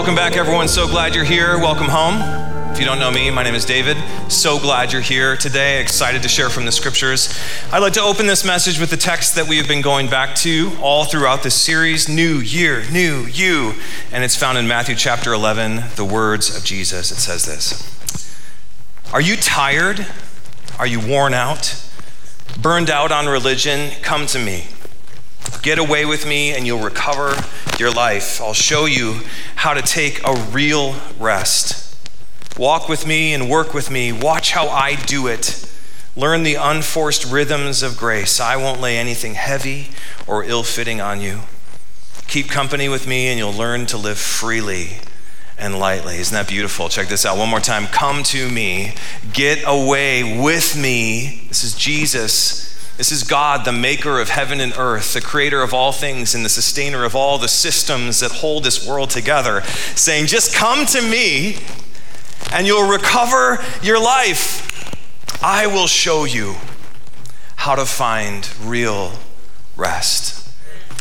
Welcome back, everyone. So glad you're here. Welcome home. If you don't know me, my name is David. So glad you're here today. Excited to share from the scriptures. I'd like to open this message with the text that we have been going back to all throughout this series New Year, New You. And it's found in Matthew chapter 11, the words of Jesus. It says this Are you tired? Are you worn out? Burned out on religion? Come to me. Get away with me and you'll recover your life. I'll show you how to take a real rest. Walk with me and work with me. Watch how I do it. Learn the unforced rhythms of grace. I won't lay anything heavy or ill fitting on you. Keep company with me and you'll learn to live freely and lightly. Isn't that beautiful? Check this out one more time. Come to me. Get away with me. This is Jesus this is God, the maker of heaven and earth, the creator of all things, and the sustainer of all the systems that hold this world together, saying, Just come to me and you'll recover your life. I will show you how to find real rest.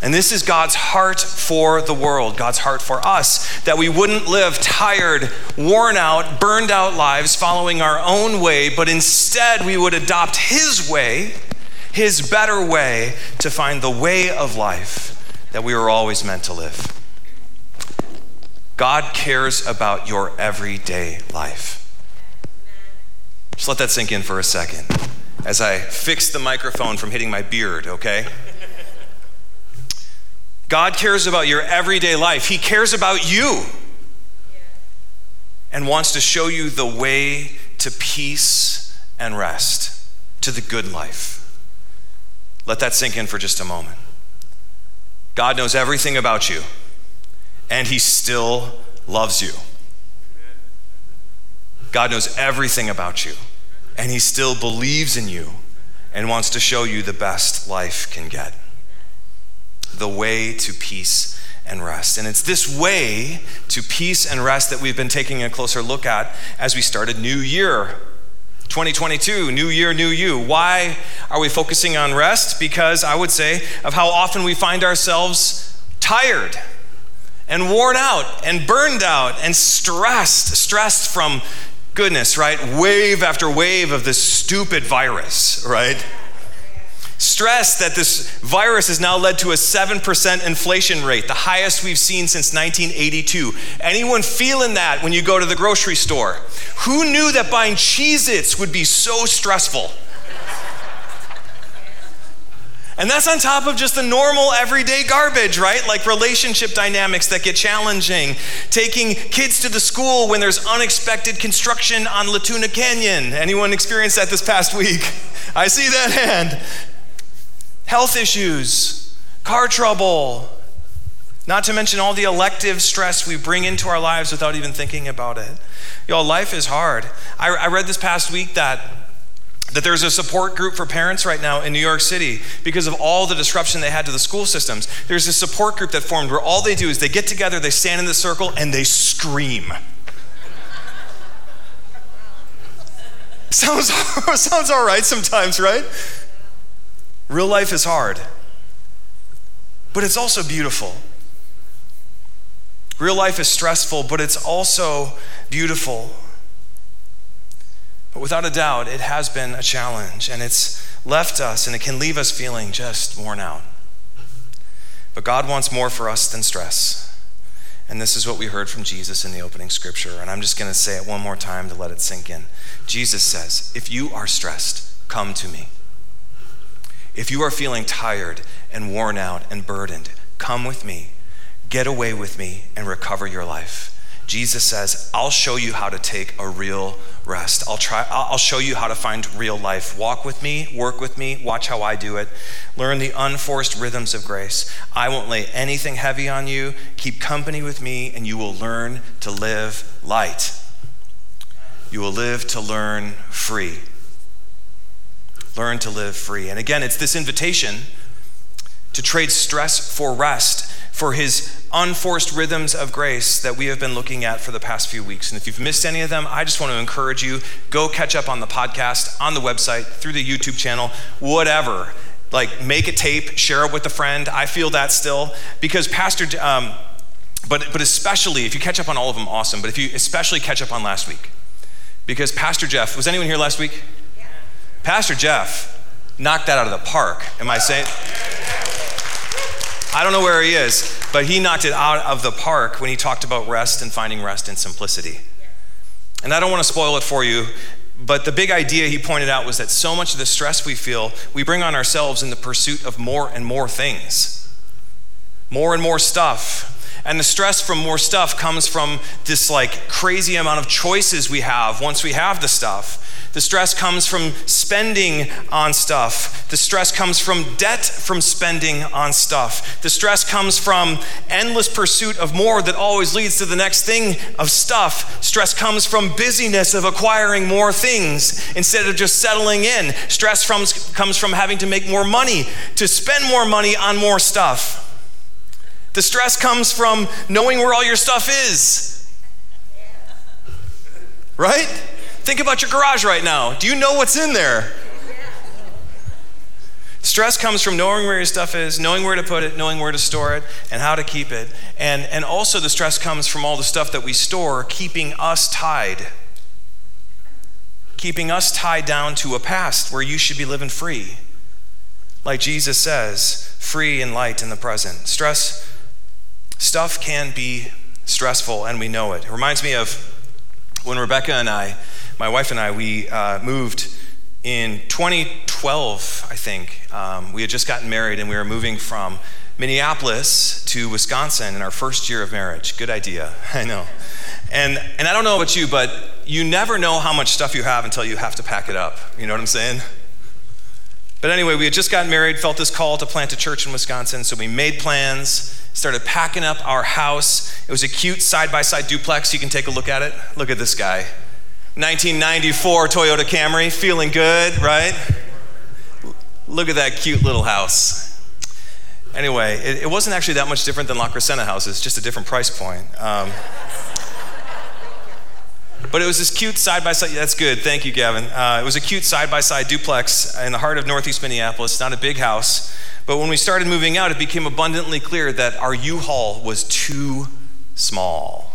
And this is God's heart for the world, God's heart for us, that we wouldn't live tired, worn out, burned out lives following our own way, but instead we would adopt His way his better way to find the way of life that we were always meant to live. God cares about your everyday life. Just let that sink in for a second as I fix the microphone from hitting my beard, okay? God cares about your everyday life. He cares about you and wants to show you the way to peace and rest, to the good life. Let that sink in for just a moment. God knows everything about you, and He still loves you. God knows everything about you, and He still believes in you and wants to show you the best life can get the way to peace and rest. And it's this way to peace and rest that we've been taking a closer look at as we start a New Year 2022, new year, new you. Why are we focusing on rest? Because I would say of how often we find ourselves tired and worn out and burned out and stressed, stressed from goodness, right? Wave after wave of this stupid virus, right? Stress that this virus has now led to a 7% inflation rate, the highest we've seen since 1982. Anyone feeling that when you go to the grocery store? Who knew that buying Cheez Its would be so stressful? And that's on top of just the normal everyday garbage, right? Like relationship dynamics that get challenging, taking kids to the school when there's unexpected construction on La Tuna Canyon. Anyone experienced that this past week? I see that hand health issues, car trouble, not to mention all the elective stress we bring into our lives without even thinking about it. Y'all, life is hard. I, I read this past week that that there's a support group for parents right now in New York City because of all the disruption they had to the school systems. There's a support group that formed where all they do is they get together, they stand in the circle, and they scream. sounds, sounds all right sometimes, right? Real life is hard, but it's also beautiful. Real life is stressful, but it's also beautiful. But without a doubt, it has been a challenge, and it's left us, and it can leave us feeling just worn out. But God wants more for us than stress. And this is what we heard from Jesus in the opening scripture. And I'm just going to say it one more time to let it sink in. Jesus says, If you are stressed, come to me. If you are feeling tired and worn out and burdened, come with me, get away with me, and recover your life. Jesus says, I'll show you how to take a real rest. I'll try I'll show you how to find real life. Walk with me, work with me, watch how I do it. Learn the unforced rhythms of grace. I won't lay anything heavy on you. Keep company with me and you will learn to live light. You will live to learn free learn to live free. And again, it's this invitation to trade stress for rest, for his unforced rhythms of grace that we have been looking at for the past few weeks. And if you've missed any of them, I just want to encourage you go catch up on the podcast, on the website, through the YouTube channel, whatever. Like, make a tape, share it with a friend. I feel that still because Pastor. Um, But, but especially, if you catch up on all of them, awesome. But if you especially catch up on last week, because Pastor Jeff, was anyone here last week? Pastor Jeff knocked that out of the park. Am I saying? I don't know where he is, but he knocked it out of the park when he talked about rest and finding rest in simplicity. And I don't want to spoil it for you, but the big idea he pointed out was that so much of the stress we feel, we bring on ourselves in the pursuit of more and more things, more and more stuff. And the stress from more stuff comes from this like crazy amount of choices we have once we have the stuff. The stress comes from spending on stuff. The stress comes from debt from spending on stuff. The stress comes from endless pursuit of more that always leads to the next thing of stuff. Stress comes from busyness of acquiring more things instead of just settling in. Stress from, comes from having to make more money, to spend more money on more stuff. The stress comes from knowing where all your stuff is. Right? Think about your garage right now. Do you know what's in there? Stress comes from knowing where your stuff is, knowing where to put it, knowing where to store it, and how to keep it. And, and also, the stress comes from all the stuff that we store, keeping us tied. Keeping us tied down to a past where you should be living free. Like Jesus says, free and light in the present. Stress, stuff can be stressful, and we know it. It reminds me of when Rebecca and I my wife and I, we uh, moved in 2012, I think. Um, we had just gotten married and we were moving from Minneapolis to Wisconsin in our first year of marriage. Good idea, I know. And, and I don't know about you, but you never know how much stuff you have until you have to pack it up. You know what I'm saying? But anyway, we had just gotten married, felt this call to plant a church in Wisconsin, so we made plans, started packing up our house. It was a cute side by side duplex. You can take a look at it. Look at this guy. 1994 Toyota Camry, feeling good, right? Look at that cute little house. Anyway, it, it wasn't actually that much different than La Crescenta houses, just a different price point. Um, but it was this cute side by side. That's good. Thank you, Gavin. Uh, it was a cute side by side duplex in the heart of Northeast Minneapolis. Not a big house. But when we started moving out, it became abundantly clear that our U Haul was too small.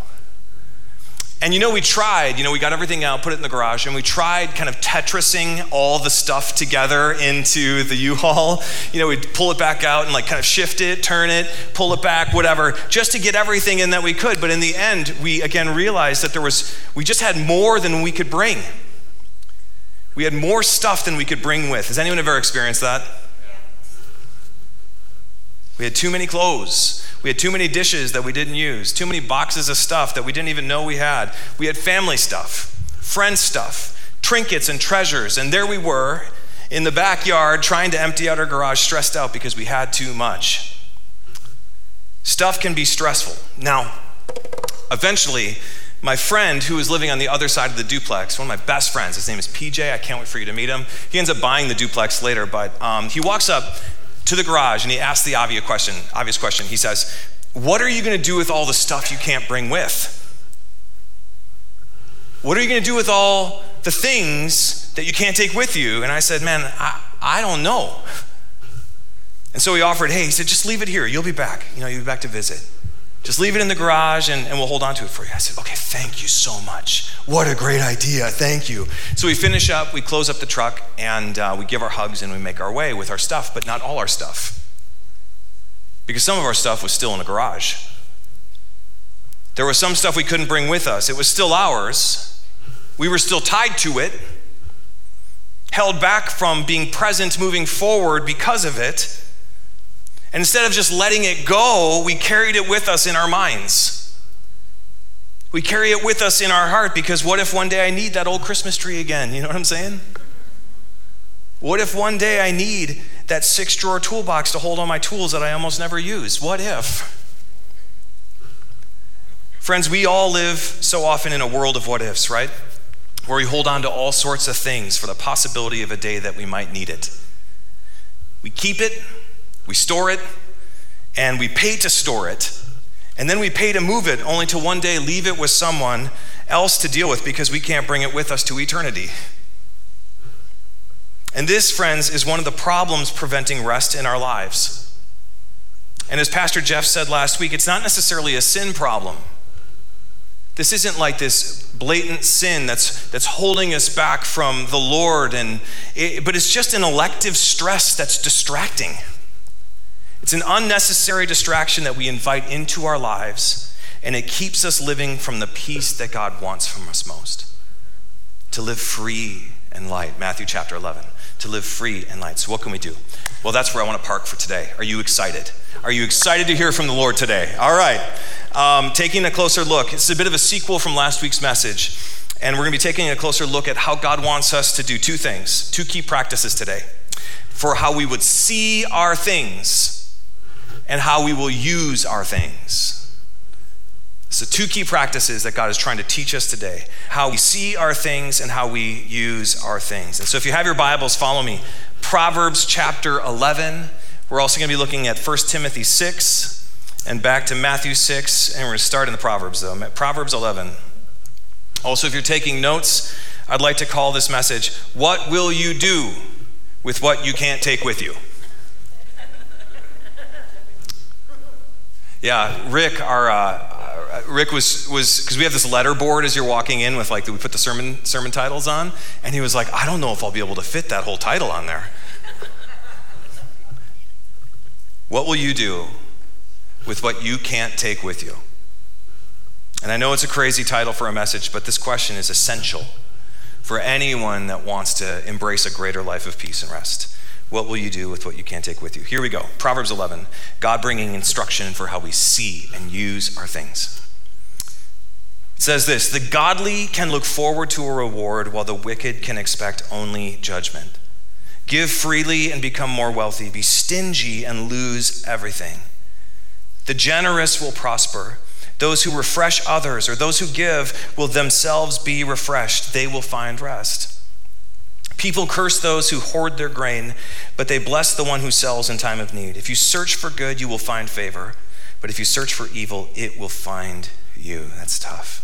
And you know, we tried, you know, we got everything out, put it in the garage, and we tried kind of Tetrising all the stuff together into the U Haul. You know, we'd pull it back out and like kind of shift it, turn it, pull it back, whatever, just to get everything in that we could. But in the end, we again realized that there was, we just had more than we could bring. We had more stuff than we could bring with. Has anyone ever experienced that? We had too many clothes. We had too many dishes that we didn't use, too many boxes of stuff that we didn't even know we had. We had family stuff, friend stuff, trinkets and treasures. And there we were in the backyard trying to empty out our garage, stressed out because we had too much. Stuff can be stressful. Now, eventually, my friend who was living on the other side of the duplex, one of my best friends, his name is PJ. I can't wait for you to meet him. He ends up buying the duplex later, but um, he walks up to the garage and he asks the obvious question. Obvious question. He says, "What are you going to do with all the stuff you can't bring with? What are you going to do with all the things that you can't take with you?" And I said, "Man, I, I don't know." And so he offered, "Hey, he said, just leave it here. You'll be back. You know, you'll be back to visit." Just leave it in the garage and, and we'll hold on to it for you. I said, okay, thank you so much. What a great idea. Thank you. So we finish up, we close up the truck, and uh, we give our hugs and we make our way with our stuff, but not all our stuff. Because some of our stuff was still in the garage. There was some stuff we couldn't bring with us. It was still ours. We were still tied to it, held back from being present moving forward because of it. Instead of just letting it go, we carried it with us in our minds. We carry it with us in our heart because what if one day I need that old Christmas tree again? You know what I'm saying? What if one day I need that six drawer toolbox to hold all my tools that I almost never use? What if? Friends, we all live so often in a world of what ifs, right? Where we hold on to all sorts of things for the possibility of a day that we might need it. We keep it, we store it, and we pay to store it, and then we pay to move it, only to one day leave it with someone else to deal with because we can't bring it with us to eternity. And this, friends, is one of the problems preventing rest in our lives. And as Pastor Jeff said last week, it's not necessarily a sin problem. This isn't like this blatant sin that's, that's holding us back from the Lord, and it, but it's just an elective stress that's distracting. It's an unnecessary distraction that we invite into our lives, and it keeps us living from the peace that God wants from us most. To live free and light, Matthew chapter 11. To live free and light. So, what can we do? Well, that's where I want to park for today. Are you excited? Are you excited to hear from the Lord today? All right. Um, taking a closer look. It's a bit of a sequel from last week's message. And we're going to be taking a closer look at how God wants us to do two things, two key practices today for how we would see our things and how we will use our things. So, two key practices that God is trying to teach us today how we see our things and how we use our things. And so, if you have your Bibles, follow me. Proverbs chapter 11. We're also going to be looking at 1 Timothy 6 and back to Matthew 6, and we're going to start in the Proverbs, though. Proverbs 11. Also, if you're taking notes, I'd like to call this message, What Will You Do with What You Can't Take With You? Yeah, Rick, our. Uh, Rick was was because we have this letter board as you're walking in with like we put the sermon sermon titles on, and he was like, I don't know if I'll be able to fit that whole title on there. what will you do with what you can't take with you. And I know it's a crazy title for a message, but this question is essential for anyone that wants to embrace a greater life of peace and rest. What will you do with what you can't take with you? Here we go. Proverbs 11. God bringing instruction for how we see and use our things. It says this The godly can look forward to a reward, while the wicked can expect only judgment. Give freely and become more wealthy. Be stingy and lose everything. The generous will prosper. Those who refresh others or those who give will themselves be refreshed. They will find rest. People curse those who hoard their grain, but they bless the one who sells in time of need. If you search for good, you will find favor, but if you search for evil, it will find you. That's tough.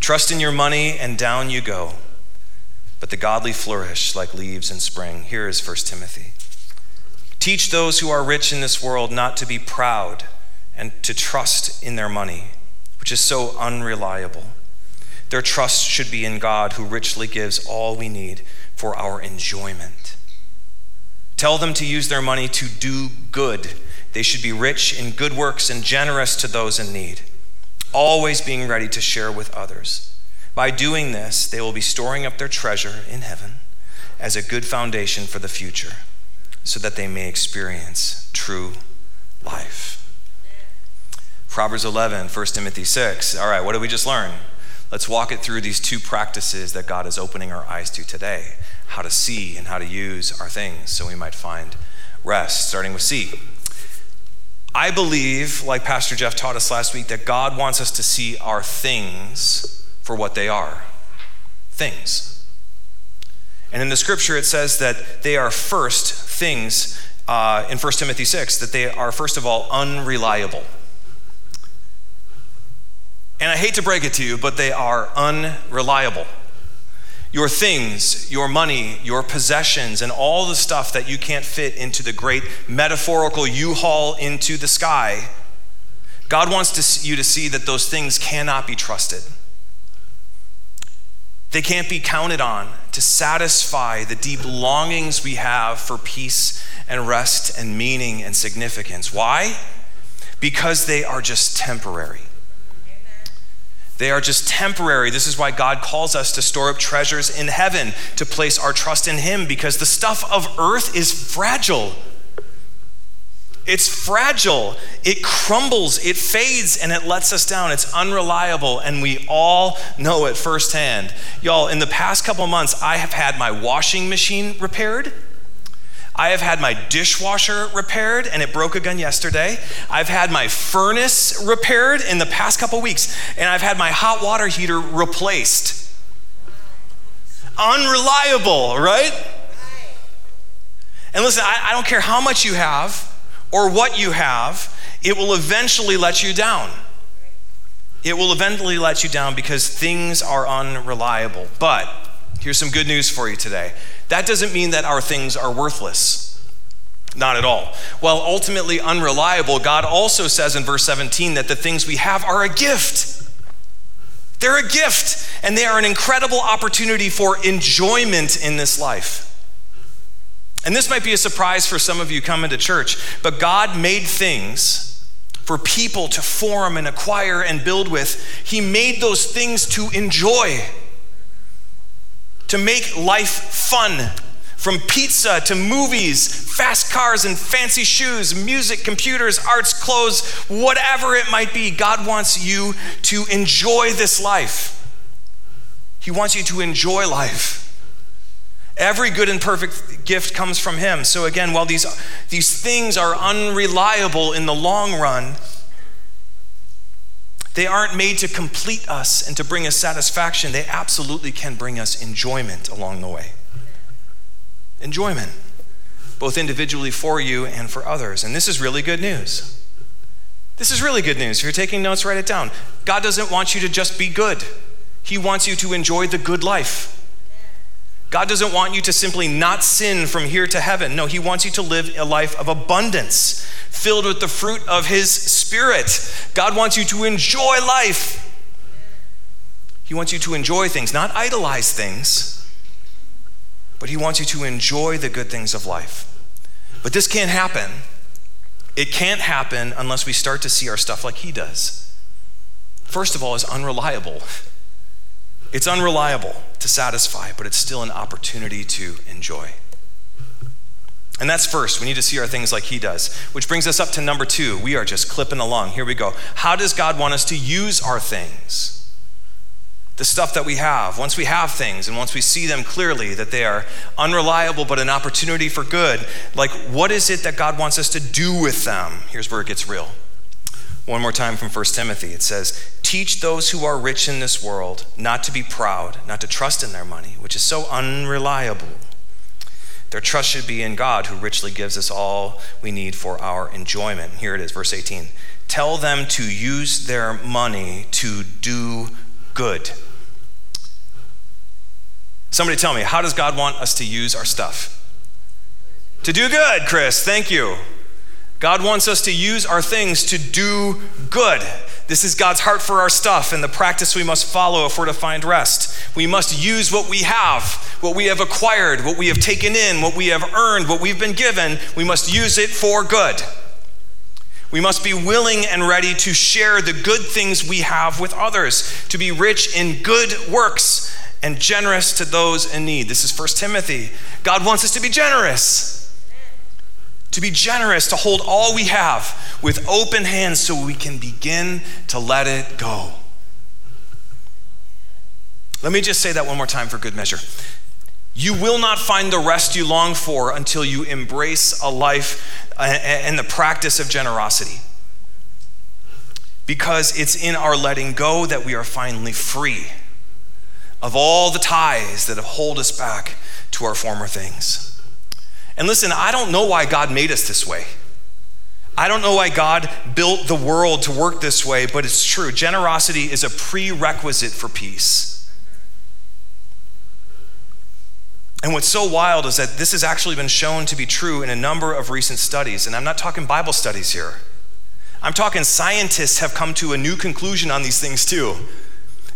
Trust in your money, and down you go. But the godly flourish like leaves in spring. Here is 1 Timothy. Teach those who are rich in this world not to be proud and to trust in their money, which is so unreliable. Their trust should be in God, who richly gives all we need for our enjoyment. Tell them to use their money to do good. They should be rich in good works and generous to those in need, always being ready to share with others. By doing this, they will be storing up their treasure in heaven as a good foundation for the future so that they may experience true life. Proverbs 11, 1 Timothy 6. All right, what did we just learn? Let's walk it through these two practices that God is opening our eyes to today how to see and how to use our things so we might find rest, starting with see. I believe, like Pastor Jeff taught us last week, that God wants us to see our things for what they are things. And in the scripture, it says that they are first things uh, in 1 Timothy 6, that they are, first of all, unreliable. And I hate to break it to you, but they are unreliable. Your things, your money, your possessions, and all the stuff that you can't fit into the great metaphorical U haul into the sky, God wants to, you to see that those things cannot be trusted. They can't be counted on to satisfy the deep longings we have for peace and rest and meaning and significance. Why? Because they are just temporary. They are just temporary. This is why God calls us to store up treasures in heaven, to place our trust in Him, because the stuff of earth is fragile. It's fragile. It crumbles, it fades, and it lets us down. It's unreliable, and we all know it firsthand. Y'all, in the past couple months, I have had my washing machine repaired. I have had my dishwasher repaired, and it broke again yesterday. I've had my furnace repaired in the past couple weeks, and I've had my hot water heater replaced. Unreliable, right? And listen, I, I don't care how much you have or what you have, it will eventually let you down. It will eventually let you down because things are unreliable. But here's some good news for you today that doesn't mean that our things are worthless. Not at all. While ultimately unreliable, God also says in verse 17 that the things we have are a gift. They're a gift, and they are an incredible opportunity for enjoyment in this life. And this might be a surprise for some of you coming to church, but God made things for people to form and acquire and build with. He made those things to enjoy, to make life fun. From pizza to movies, fast cars and fancy shoes, music, computers, arts, clothes, whatever it might be, God wants you to enjoy this life. He wants you to enjoy life. Every good and perfect gift comes from Him. So, again, while these, these things are unreliable in the long run, they aren't made to complete us and to bring us satisfaction. They absolutely can bring us enjoyment along the way. Enjoyment, both individually for you and for others. And this is really good news. This is really good news. If you're taking notes, write it down. God doesn't want you to just be good, He wants you to enjoy the good life. God doesn't want you to simply not sin from here to heaven. No, He wants you to live a life of abundance, filled with the fruit of His Spirit. God wants you to enjoy life. He wants you to enjoy things, not idolize things, but He wants you to enjoy the good things of life. But this can't happen. It can't happen unless we start to see our stuff like He does. First of all, is unreliable. It's unreliable to satisfy, but it's still an opportunity to enjoy. And that's first. We need to see our things like he does. Which brings us up to number two. We are just clipping along. Here we go. How does God want us to use our things? The stuff that we have. Once we have things and once we see them clearly that they are unreliable but an opportunity for good, like what is it that God wants us to do with them? Here's where it gets real. One more time from 1 Timothy. It says, Teach those who are rich in this world not to be proud, not to trust in their money, which is so unreliable. Their trust should be in God, who richly gives us all we need for our enjoyment. Here it is, verse 18. Tell them to use their money to do good. Somebody tell me, how does God want us to use our stuff? To do good, Chris. Thank you. God wants us to use our things to do good. This is God's heart for our stuff and the practice we must follow if we're to find rest. We must use what we have, what we have acquired, what we have taken in, what we have earned, what we've been given. We must use it for good. We must be willing and ready to share the good things we have with others, to be rich in good works and generous to those in need. This is 1 Timothy. God wants us to be generous to be generous, to hold all we have with open hands so we can begin to let it go. Let me just say that one more time for good measure. You will not find the rest you long for until you embrace a life and the practice of generosity. Because it's in our letting go that we are finally free of all the ties that hold us back to our former things. And listen, I don't know why God made us this way. I don't know why God built the world to work this way, but it's true. Generosity is a prerequisite for peace. And what's so wild is that this has actually been shown to be true in a number of recent studies. And I'm not talking Bible studies here. I'm talking scientists have come to a new conclusion on these things too.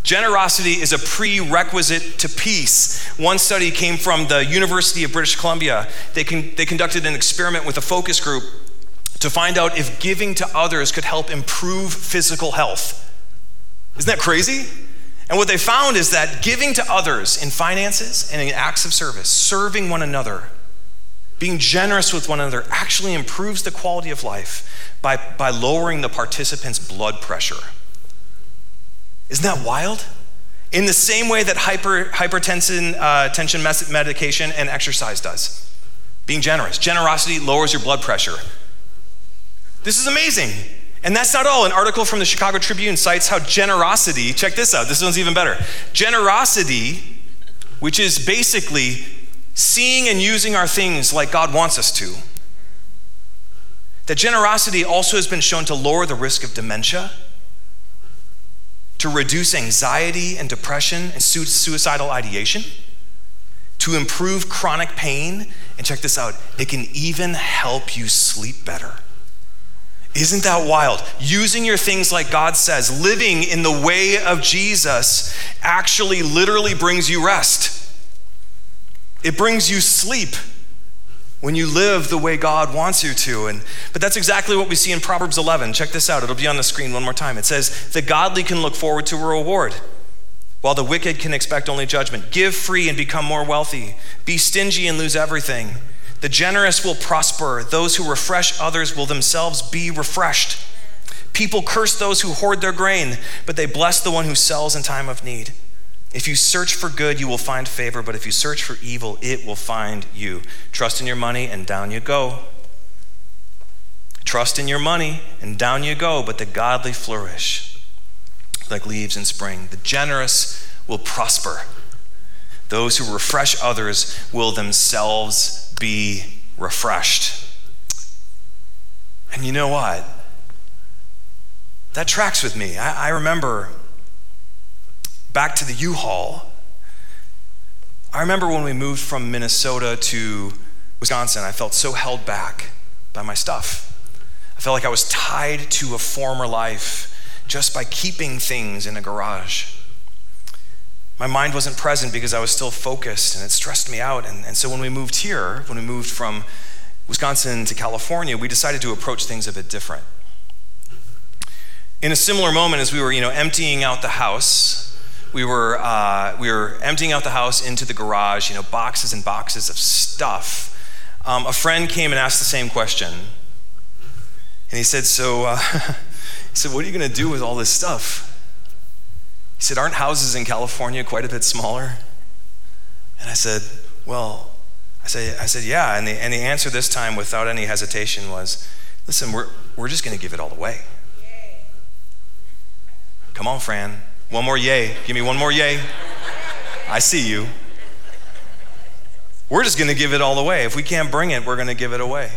Generosity is a prerequisite to peace. One study came from the University of British Columbia. They, con- they conducted an experiment with a focus group to find out if giving to others could help improve physical health. Isn't that crazy? And what they found is that giving to others in finances and in acts of service, serving one another, being generous with one another, actually improves the quality of life by, by lowering the participants' blood pressure. Isn't that wild? In the same way that hyper, hypertension uh, tension medication and exercise does. Being generous. Generosity lowers your blood pressure. This is amazing. And that's not all. An article from the Chicago Tribune cites how generosity, check this out, this one's even better. Generosity, which is basically seeing and using our things like God wants us to, that generosity also has been shown to lower the risk of dementia to reduce anxiety and depression and suicidal ideation, to improve chronic pain. And check this out it can even help you sleep better. Isn't that wild? Using your things like God says, living in the way of Jesus, actually literally brings you rest. It brings you sleep when you live the way God wants you to. And but that's exactly what we see in Proverbs 11. Check this out. It'll be on the screen one more time. It says, "The godly can look forward to a reward." While the wicked can expect only judgment. Give free and become more wealthy. Be stingy and lose everything. The generous will prosper. Those who refresh others will themselves be refreshed. People curse those who hoard their grain, but they bless the one who sells in time of need. If you search for good, you will find favor, but if you search for evil, it will find you. Trust in your money, and down you go. Trust in your money, and down you go, but the godly flourish like leaves in spring. The generous will prosper. Those who refresh others will themselves be refreshed. And you know what? That tracks with me. I, I remember back to the U Haul. I remember when we moved from Minnesota to Wisconsin, I felt so held back by my stuff. I felt like I was tied to a former life just by keeping things in a garage. My mind wasn't present because I was still focused and it stressed me out. And, and so when we moved here, when we moved from Wisconsin to California, we decided to approach things a bit different. In a similar moment as we were, you know, emptying out the house, we were, uh, we were emptying out the house into the garage, you know, boxes and boxes of stuff. Um, a friend came and asked the same question. And he said, So, uh, he said, what are you going to do with all this stuff? He said, Aren't houses in California quite a bit smaller? And I said, Well, I said, I said Yeah. And the, and the answer this time, without any hesitation, was Listen, we're, we're just going to give it all away. Come on, Fran. One more yay. Give me one more yay. I see you. We're just going to give it all away. If we can't bring it, we're going to give it away.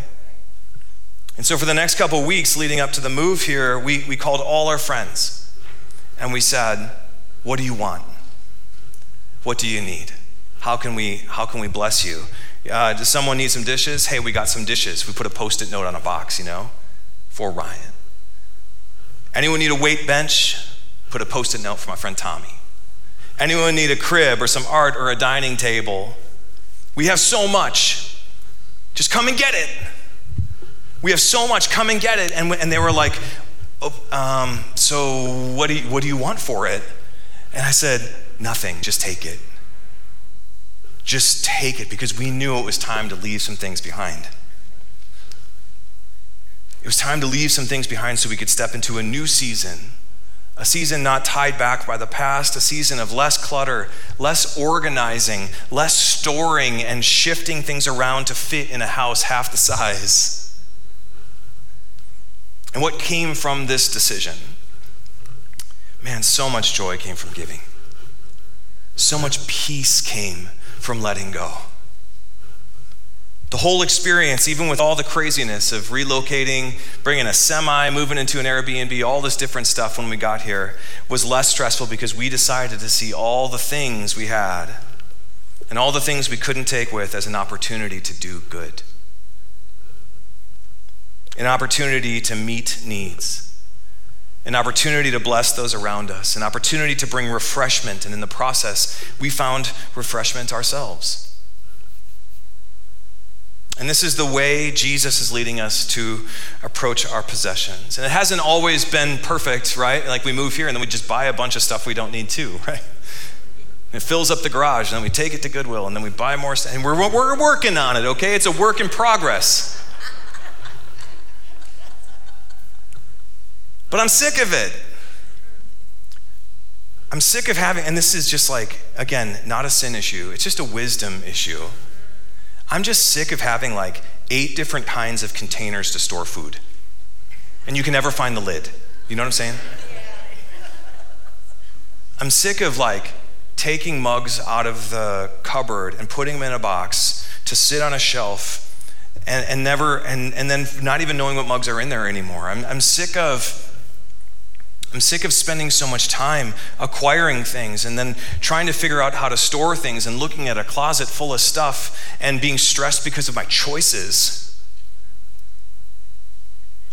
And so, for the next couple weeks leading up to the move here, we, we called all our friends and we said, What do you want? What do you need? How can we, how can we bless you? Uh, does someone need some dishes? Hey, we got some dishes. We put a post it note on a box, you know, for Ryan. Anyone need a weight bench? Put a post it note for my friend Tommy. Anyone need a crib or some art or a dining table? We have so much. Just come and get it. We have so much. Come and get it. And, and they were like, oh, um, So what do, you, what do you want for it? And I said, Nothing. Just take it. Just take it because we knew it was time to leave some things behind. It was time to leave some things behind so we could step into a new season a season not tied back by the past, a season of less clutter, less organizing, less storing and shifting things around to fit in a house half the size. And what came from this decision? Man, so much joy came from giving. So much peace came from letting go. The whole experience, even with all the craziness of relocating, bringing a semi, moving into an Airbnb, all this different stuff when we got here, was less stressful because we decided to see all the things we had and all the things we couldn't take with as an opportunity to do good, an opportunity to meet needs, an opportunity to bless those around us, an opportunity to bring refreshment. And in the process, we found refreshment ourselves. And this is the way Jesus is leading us to approach our possessions. And it hasn't always been perfect, right? Like we move here and then we just buy a bunch of stuff we don't need to, right? It fills up the garage, and then we take it to Goodwill, and then we buy more stuff. And we're, we're working on it, okay? It's a work in progress. But I'm sick of it. I'm sick of having, and this is just like, again, not a sin issue, it's just a wisdom issue. I'm just sick of having like eight different kinds of containers to store food. And you can never find the lid. You know what I'm saying? I'm sick of like taking mugs out of the cupboard and putting them in a box to sit on a shelf and, and never and, and then not even knowing what mugs are in there anymore. I'm, I'm sick of I'm sick of spending so much time acquiring things and then trying to figure out how to store things and looking at a closet full of stuff and being stressed because of my choices.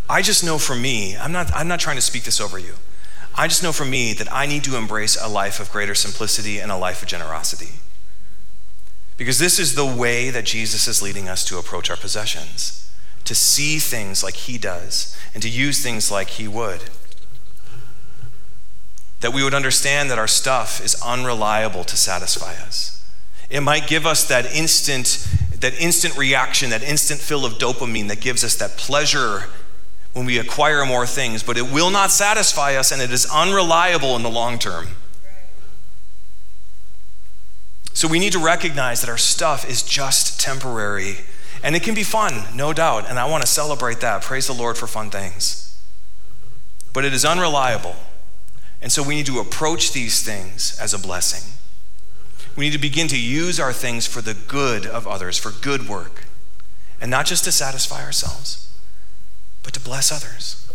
I just know for me, I'm not, I'm not trying to speak this over you. I just know for me that I need to embrace a life of greater simplicity and a life of generosity. Because this is the way that Jesus is leading us to approach our possessions, to see things like he does and to use things like he would. That we would understand that our stuff is unreliable to satisfy us. It might give us that instant that instant reaction, that instant fill of dopamine that gives us that pleasure when we acquire more things, but it will not satisfy us and it is unreliable in the long term. So we need to recognize that our stuff is just temporary and it can be fun, no doubt, and I want to celebrate that. Praise the Lord for fun things. But it is unreliable. And so we need to approach these things as a blessing. We need to begin to use our things for the good of others, for good work, and not just to satisfy ourselves but to bless others.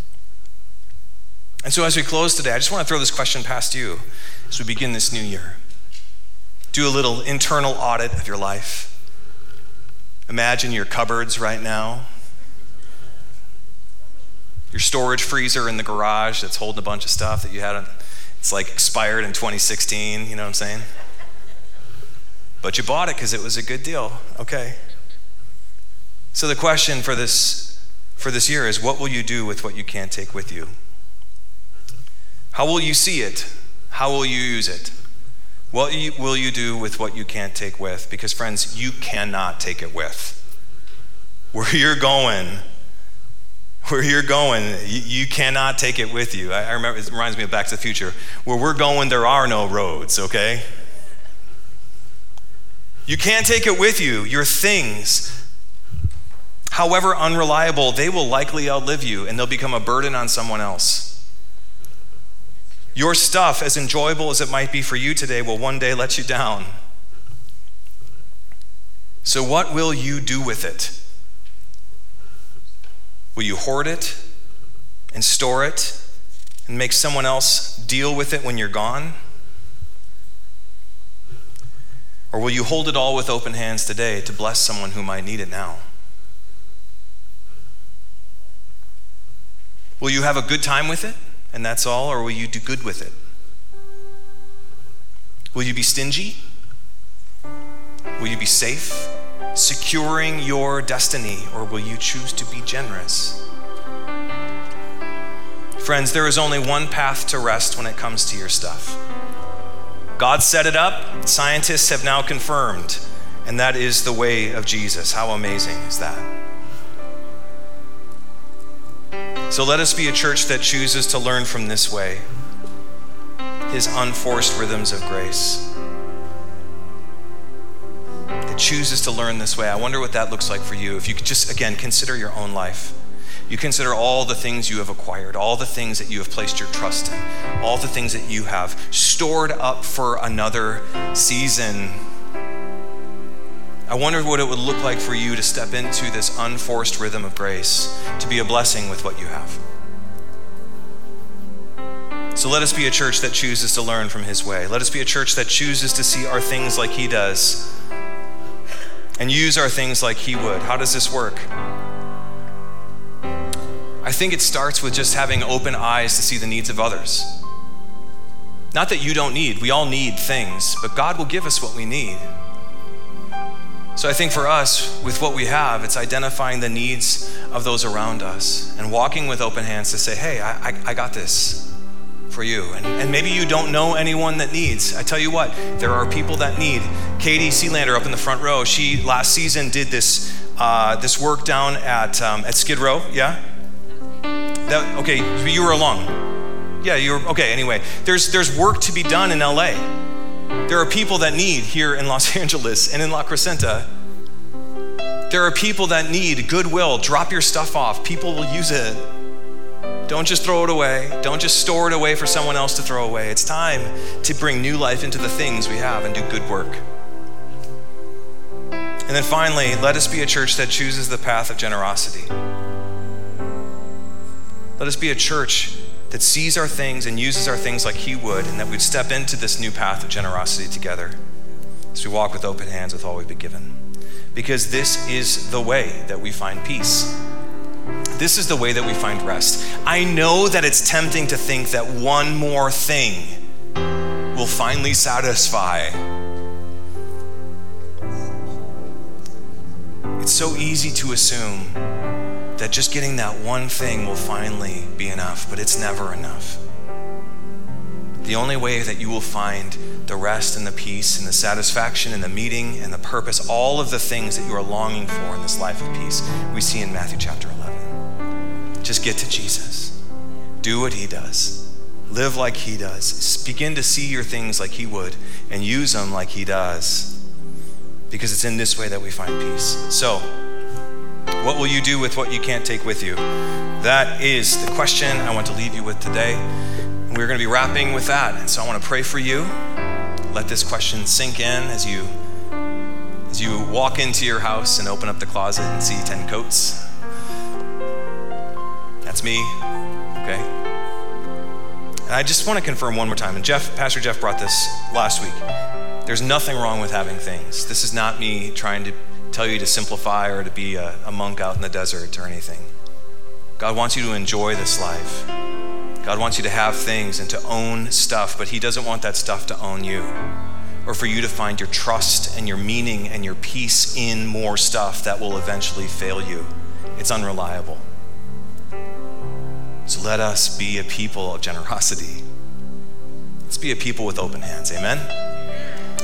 And so, as we close today, I just want to throw this question past you as we begin this new year. Do a little internal audit of your life. Imagine your cupboards right now, your storage freezer in the garage that's holding a bunch of stuff that you had, it's like expired in 2016, you know what I'm saying? But you bought it because it was a good deal. Okay. So, the question for this for this year is what will you do with what you can't take with you? How will you see it? How will you use it? What will you do with what you can't take with? Because, friends, you cannot take it with. Where you're going, where you're going, you, you cannot take it with you. I, I remember, it reminds me of Back to the Future. Where we're going, there are no roads, okay? You can't take it with you. Your things, however unreliable, they will likely outlive you and they'll become a burden on someone else. Your stuff, as enjoyable as it might be for you today, will one day let you down. So, what will you do with it? Will you hoard it and store it and make someone else deal with it when you're gone? Or will you hold it all with open hands today to bless someone who might need it now? Will you have a good time with it, and that's all, or will you do good with it? Will you be stingy? Will you be safe, securing your destiny, or will you choose to be generous? Friends, there is only one path to rest when it comes to your stuff. God set it up, scientists have now confirmed, and that is the way of Jesus. How amazing is that? So let us be a church that chooses to learn from this way his unforced rhythms of grace. Chooses to learn this way. I wonder what that looks like for you. If you could just, again, consider your own life. You consider all the things you have acquired, all the things that you have placed your trust in, all the things that you have stored up for another season I wonder what it would look like for you to step into this unforced rhythm of grace, to be a blessing with what you have. So let us be a church that chooses to learn from his way. Let us be a church that chooses to see our things like he does and use our things like he would. How does this work? I think it starts with just having open eyes to see the needs of others. Not that you don't need, we all need things, but God will give us what we need. So I think for us, with what we have, it's identifying the needs of those around us and walking with open hands to say, hey, I, I, I got this for you. And, and, maybe you don't know anyone that needs. I tell you what, there are people that need. Katie Sealander up in the front row, she last season did this, uh, this work down at, um, at Skid Row, yeah? That, okay, you were along. Yeah, you were, okay, anyway. There's, there's work to be done in LA. There are people that need here in Los Angeles and in La Crescenta. There are people that need goodwill. Drop your stuff off. People will use it. Don't just throw it away. Don't just store it away for someone else to throw away. It's time to bring new life into the things we have and do good work. And then finally, let us be a church that chooses the path of generosity. Let us be a church that sees our things and uses our things like He would, and that we'd step into this new path of generosity together as we walk with open hands with all we've been given. Because this is the way that we find peace. This is the way that we find rest. I know that it's tempting to think that one more thing will finally satisfy. It's so easy to assume that just getting that one thing will finally be enough, but it's never enough. The only way that you will find the rest and the peace and the satisfaction and the meeting and the purpose, all of the things that you are longing for in this life of peace, we see in Matthew chapter 11. Just get to Jesus. Do what he does. Live like he does. Begin to see your things like he would and use them like he does. Because it's in this way that we find peace. So, what will you do with what you can't take with you? That is the question I want to leave you with today. We're going to be wrapping with that. And so I want to pray for you. Let this question sink in as you as you walk into your house and open up the closet and see 10 coats. That's me. Okay? And I just want to confirm one more time. And Jeff, Pastor Jeff brought this last week. There's nothing wrong with having things. This is not me trying to tell you to simplify or to be a, a monk out in the desert or anything. God wants you to enjoy this life. God wants you to have things and to own stuff, but He doesn't want that stuff to own you or for you to find your trust and your meaning and your peace in more stuff that will eventually fail you. It's unreliable. So let us be a people of generosity. Let's be a people with open hands. Amen.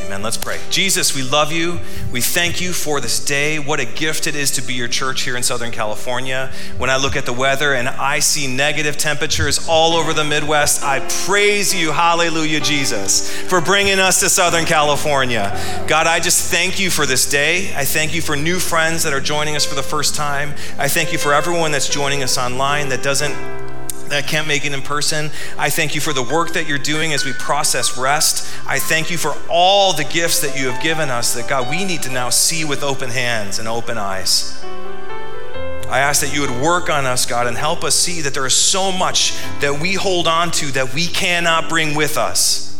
Amen. Let's pray. Jesus, we love you. We thank you for this day. What a gift it is to be your church here in Southern California. When I look at the weather and I see negative temperatures all over the Midwest, I praise you. Hallelujah, Jesus, for bringing us to Southern California. God, I just thank you for this day. I thank you for new friends that are joining us for the first time. I thank you for everyone that's joining us online that doesn't that can't make it in person. I thank you for the work that you're doing as we process rest. I thank you for all the gifts that you have given us that, God, we need to now see with open hands and open eyes. I ask that you would work on us, God, and help us see that there is so much that we hold on to that we cannot bring with us.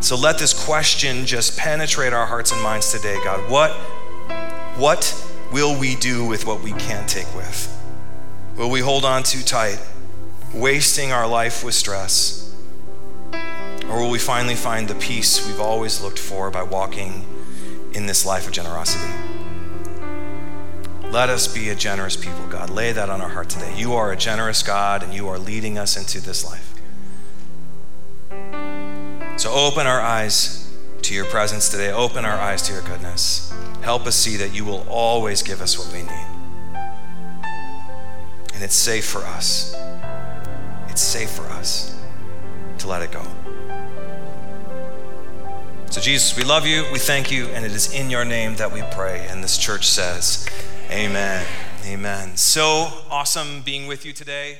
So let this question just penetrate our hearts and minds today, God. What, what will we do with what we can't take with? Will we hold on too tight, wasting our life with stress? Or will we finally find the peace we've always looked for by walking in this life of generosity? Let us be a generous people, God. Lay that on our heart today. You are a generous God, and you are leading us into this life. So open our eyes to your presence today. Open our eyes to your goodness. Help us see that you will always give us what we need and it's safe for us. It's safe for us to let it go. So, Jesus, we love you, we thank you, and it is in your name that we pray. And this church says, Amen. Amen. So awesome being with you today.